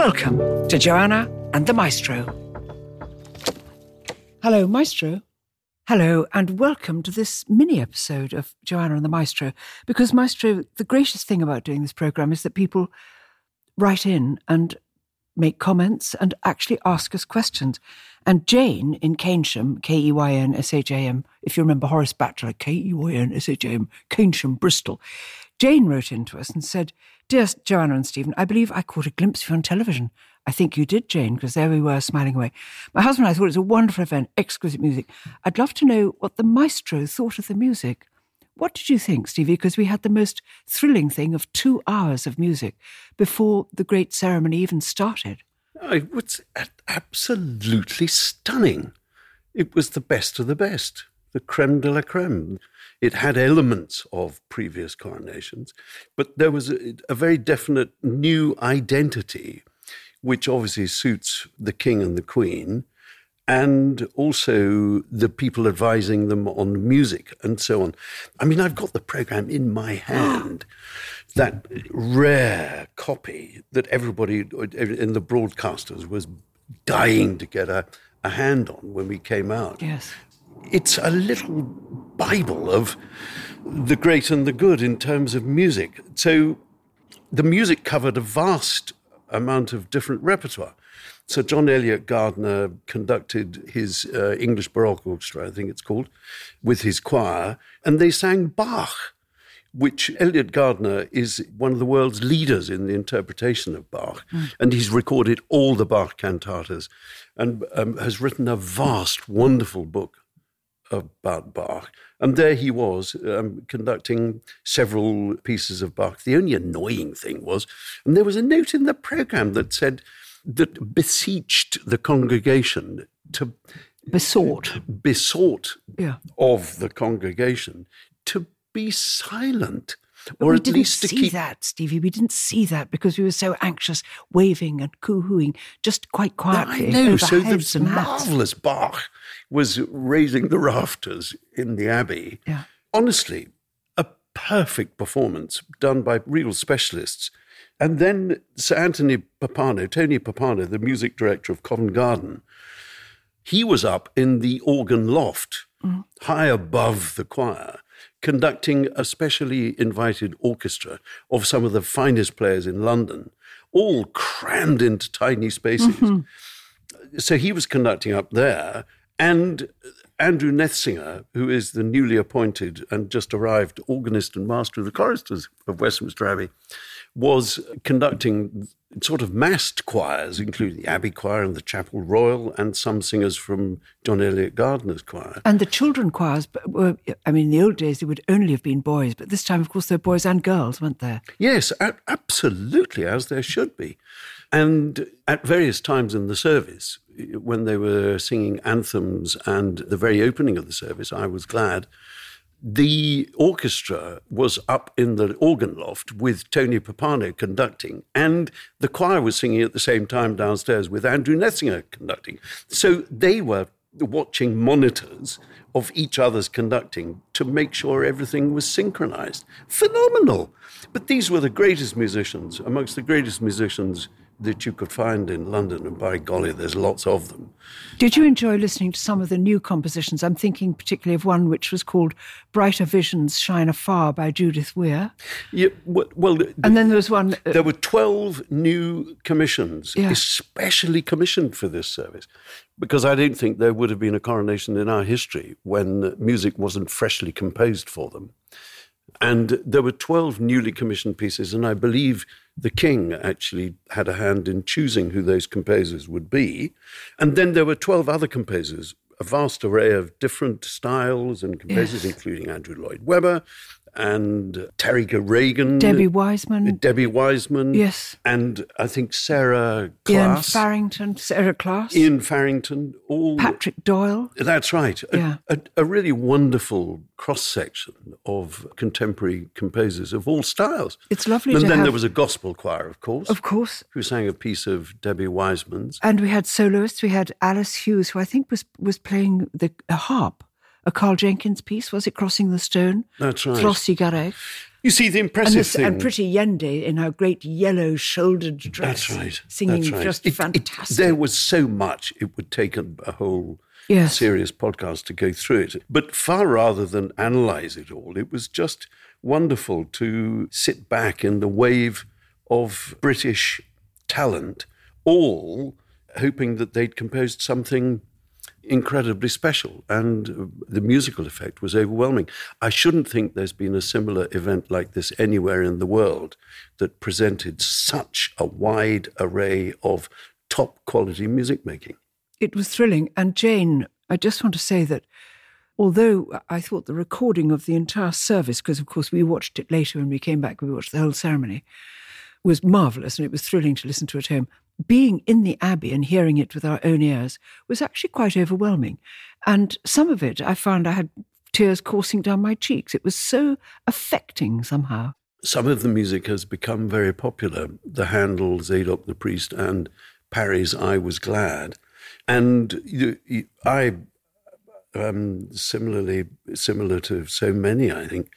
Welcome to Joanna and the Maestro. Hello, Maestro. Hello, and welcome to this mini episode of Joanna and the Maestro. Because, Maestro, the gracious thing about doing this program is that people write in and make comments and actually ask us questions. And Jane in Keynsham, K E Y N S H A M, if you remember Horace Batchelor, K E Y N S H A M, Keynsham, Bristol, Jane wrote in to us and said, Dear Joanna and Stephen, I believe I caught a glimpse of you on television. I think you did, Jane, because there we were smiling away. My husband and I thought it was a wonderful event, exquisite music. I'd love to know what the maestro thought of the music. What did you think, Stevie? Because we had the most thrilling thing of two hours of music before the great ceremony even started. It was absolutely stunning. It was the best of the best, the creme de la creme. It had elements of previous coronations, but there was a, a very definite new identity, which obviously suits the king and the queen, and also the people advising them on music and so on. I mean, I've got the program in my hand. that rare copy that everybody in the broadcasters was dying to get a, a hand on when we came out. Yes. It's a little Bible of the great and the good in terms of music. So the music covered a vast amount of different repertoire. So John Eliot Gardiner conducted his uh, English Baroque Orchestra, I think it's called, with his choir, and they sang Bach which Eliot Gardiner is one of the world's leaders in the interpretation of Bach. Mm. And he's recorded all the Bach cantatas and um, has written a vast, wonderful book about Bach. And there he was um, conducting several pieces of Bach. The only annoying thing was, and there was a note in the program that said, that beseeched the congregation to besought besought yeah. of the congregation to be silent. Or we didn't see keep... that, Stevie. We didn't see that because we were so anxious, waving and coo-hooing, just quite quietly. I know. So the marvelous Bach was raising the rafters in the abbey. Yeah. Honestly, a perfect performance done by real specialists. And then Sir Anthony Pappano, Tony Pappano, the music director of Covent Garden, he was up in the organ loft, mm. high above the choir conducting a specially invited orchestra of some of the finest players in London, all crammed into tiny spaces. Mm-hmm. So he was conducting up there, and Andrew Nethsingha, who is the newly appointed and just arrived organist and master of the choristers of Westminster Abbey, was conducting sort of massed choirs, including the Abbey Choir and the Chapel Royal, and some singers from John Eliot Gardiner's choir. And the children choirs were, I mean, in the old days, they would only have been boys, but this time, of course, there were boys and girls, weren't there? Yes, absolutely, as there should be. And at various times in the service, when they were singing anthems and the very opening of the service, I was glad the orchestra was up in the organ loft with Tony Pappano conducting, and the choir was singing at the same time downstairs with Andrew Nethsingha conducting. So they were watching monitors of each other's conducting to make sure everything was synchronized. Phenomenal. But these were the greatest musicians, amongst the greatest musicians that you could find in London, and by golly, there's lots of them. Did you enjoy listening to some of the new compositions? I'm thinking particularly of one which was called Brighter Visions Shine Afar by Judith Weir. Yeah, well, and then there was one. Uh, there were 12 new commissions, yeah. especially commissioned for this service, because I don't think there would have been a coronation in our history when music wasn't freshly composed for them. And there were 12 newly commissioned pieces, and I believe the king actually had a hand in choosing who those composers would be. And then there were 12 other composers, a vast array of different styles and composers, yes. including Andrew Lloyd Webber and Tarik O'Regan, Debbie Wiseman, uh, Debbie Wiseman, yes, and I think Sarah Class, Iain Farrington, Sarah Class, Iain Farrington, all Patrick Doyle. That's right. Yeah. A, a, a really wonderful cross section of contemporary composers of all styles. It's lovely. And then have... there was a gospel choir, of course, of course, who sang a piece of Debbie Wiseman's, and we had soloists. We had Alis Huws, who I think was was playing the harp a Karl Jenkins piece, was it Crossing the Stone? That's right. Flossie Garrett. You see, the impressive and, this, thing. and Pretty Yende in her great yellow shouldered dress. That's right. Singing That's right. just It- it- fantastic. there was so much, it would take a, a whole Yes. serious podcast to go through it. But far rather than analyze it all, it was just wonderful to sit back in the wave of British talent, all hoping that they'd composed something incredibly special. And the musical effect was overwhelming. I shouldn't think there's been a similar event like this anywhere in the world that presented such a wide array of top quality music making. it was thrilling. And Jane, I just want to say that although I thought the recording of the entire service, because of course we watched it later when we came back, we watched the whole ceremony, was marvelous and it was thrilling to listen to at home. Being in the Abbey and hearing it with our own ears was actually quite overwhelming. And some of it I found I had tears coursing down my cheeks. It was so affecting somehow. Some of the music has become very popular. The Handel, Zadok the Priest, and Parry's I Was Glad. And you, you, I, um, similarly, similar to so many, I think,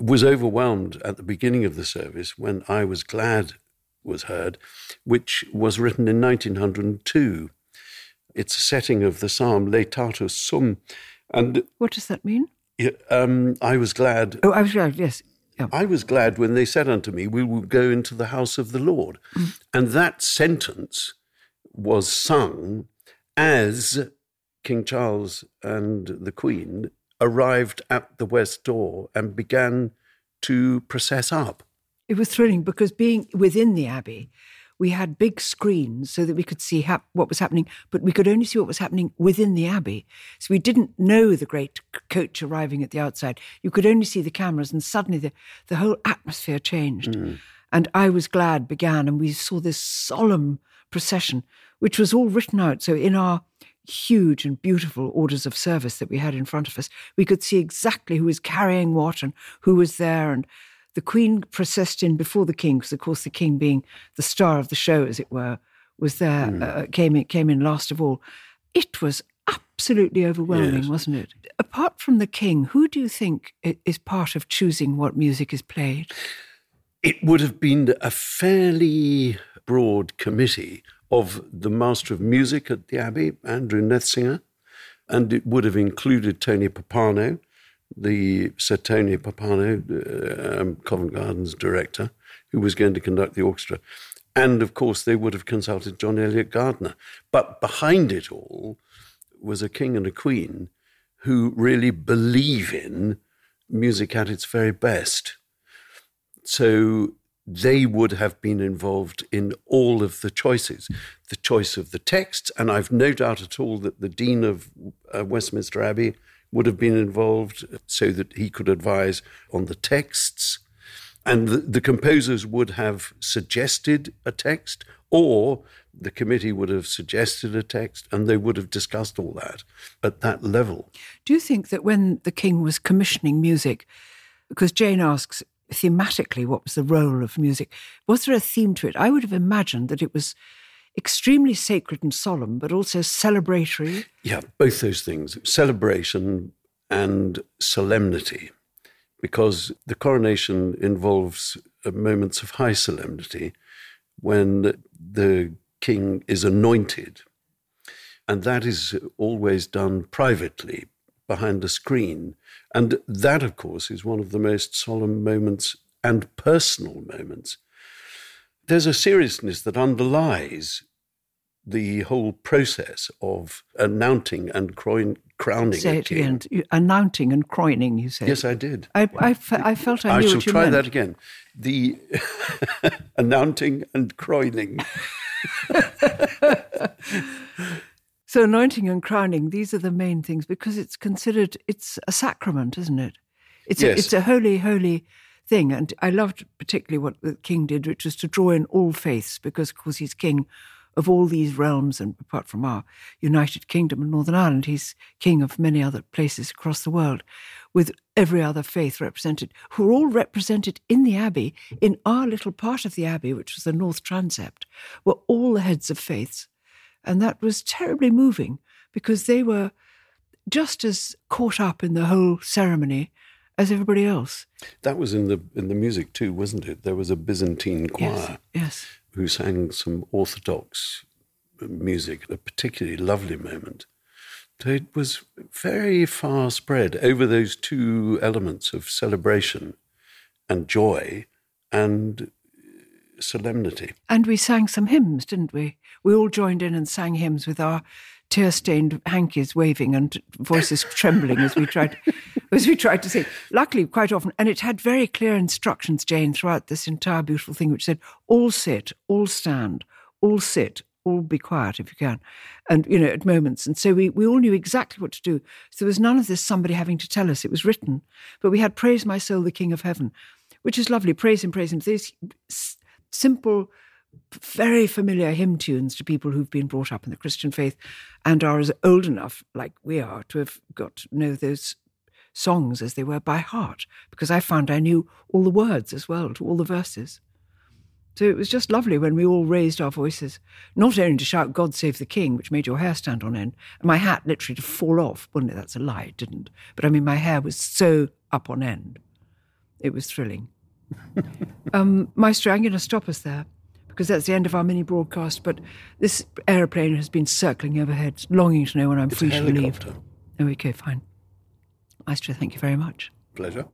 was overwhelmed at the beginning of the service when I Was Glad was heard, which was written in 1902. It's a setting of the psalm Laetatus Sum. And What does that mean? um, I was glad Oh, I was glad. yes. Yeah. I was glad when they said unto me, We will go into the house of the Lord. And that sentence was sung as King Charles and the Queen arrived at the west door and began to process up. It was thrilling because being within the abbey, we had big screens so that we could see hap- what was happening, but we could only see what was happening within the abbey. So we didn't know the great c- coach arriving at the outside. You could only see the cameras, and suddenly the, the whole atmosphere changed. Hmm. And I was glad began, and we saw this solemn procession, which was all written out. So in our huge and beautiful orders of service that we had in front of us, we could see exactly who was carrying what and who was there. And the Queen processed in before the King, because of course the King, being the star of the show, as it were, was there, uh, came in, came in last of all. It was absolutely overwhelming, Yes. wasn't it? Apart from the King, who do you think is part of choosing what music is played? It would have been a fairly broad committee of the Master of Music at the Abbey, Andrew Nethsingha, and it would have included Tony Pappano, the Sir Tony Pappano, uh, um, Covent Garden's director, who was going to conduct the orchestra. And of course, they would have consulted John Eliot Gardiner. But behind it all was a king and a queen who really believe in music at its very best. So they would have been involved in all of the choices, the choice of the texts. And I've no doubt at all that the Dean of uh, Westminster Abbey would have been involved so that he could advise on the texts. And the, the composers would have suggested a text, or the committee would have suggested a text, and they would have discussed all that at that level. Do you think that when the King was commissioning music, because Jane asks thematically what was the role of music, was there a theme to it? I would have imagined that it was extremely sacred and solemn, but also celebratory. Yeah, both those things celebration and solemnity, because the coronation involves uh, moments of high solemnity when the king is anointed. And that is always done privately behind a screen. And that, of course, is one of the most solemn moments and personal moments. There's a seriousness that underlies the whole process of announcing and crown, crowning Say a it king. again. You- Announcing and croining, you said. Yes, I did. I, I, fe- I felt I I knew shall what you try meant. that again. The announcing and croining. So anointing and crowning, these are the main things because it's considered it's a sacrament, isn't it? It's a, Yes. it's a holy, holy thing. And I loved particularly what the king did, which was to draw in all faiths, because of course he's king of all these realms, and apart from our United Kingdom and Northern Ireland, he's king of many other places across the world, with every other faith represented, who are all represented in the abbey, in our little part of the abbey, which was the North Transept, were all the heads of faiths. And that was terribly moving because they were just as caught up in the whole ceremony as everybody else. That was in the in the music too, wasn't it? There was a Byzantine choir Yes, yes. who sang some Orthodox music at a particularly lovely moment. So it was very far spread over those two elements of celebration and joy and solemnity. And we sang some hymns, didn't we? We all joined in and sang hymns with our tear-stained hankies waving and voices trembling as we tried as we tried to sing. Luckily, quite often, and it had very clear instructions, Jane, throughout this entire beautiful thing, which said, "All sit, all stand, all sit." All be quiet if you can, and you know at moments. And so we, we all knew exactly what to do. So there was none of this somebody having to tell us. It was written, but we had "Praise my soul, the King of Heaven," which is lovely. Praise him, praise him. These simple very familiar hymn tunes to people who've been brought up in the Christian faith and are as old enough, like we are, to have got to know those songs as they were by heart, because I found I knew all the words as well to all the verses. So it was just lovely when we all raised our voices, not only to shout God save the King, which made your hair stand on end, and my hat literally to fall off. Wouldn't it? That's a lie, it didn't. But I mean, my hair was so up on end. It was thrilling. um, Maestro, I'm going to stop us there because that's the end of our mini broadcast. But this aeroplane has been circling overhead, longing to know when I'm It's free to leave. Oh, okay, fine. Maestro, thank you very much. Pleasure.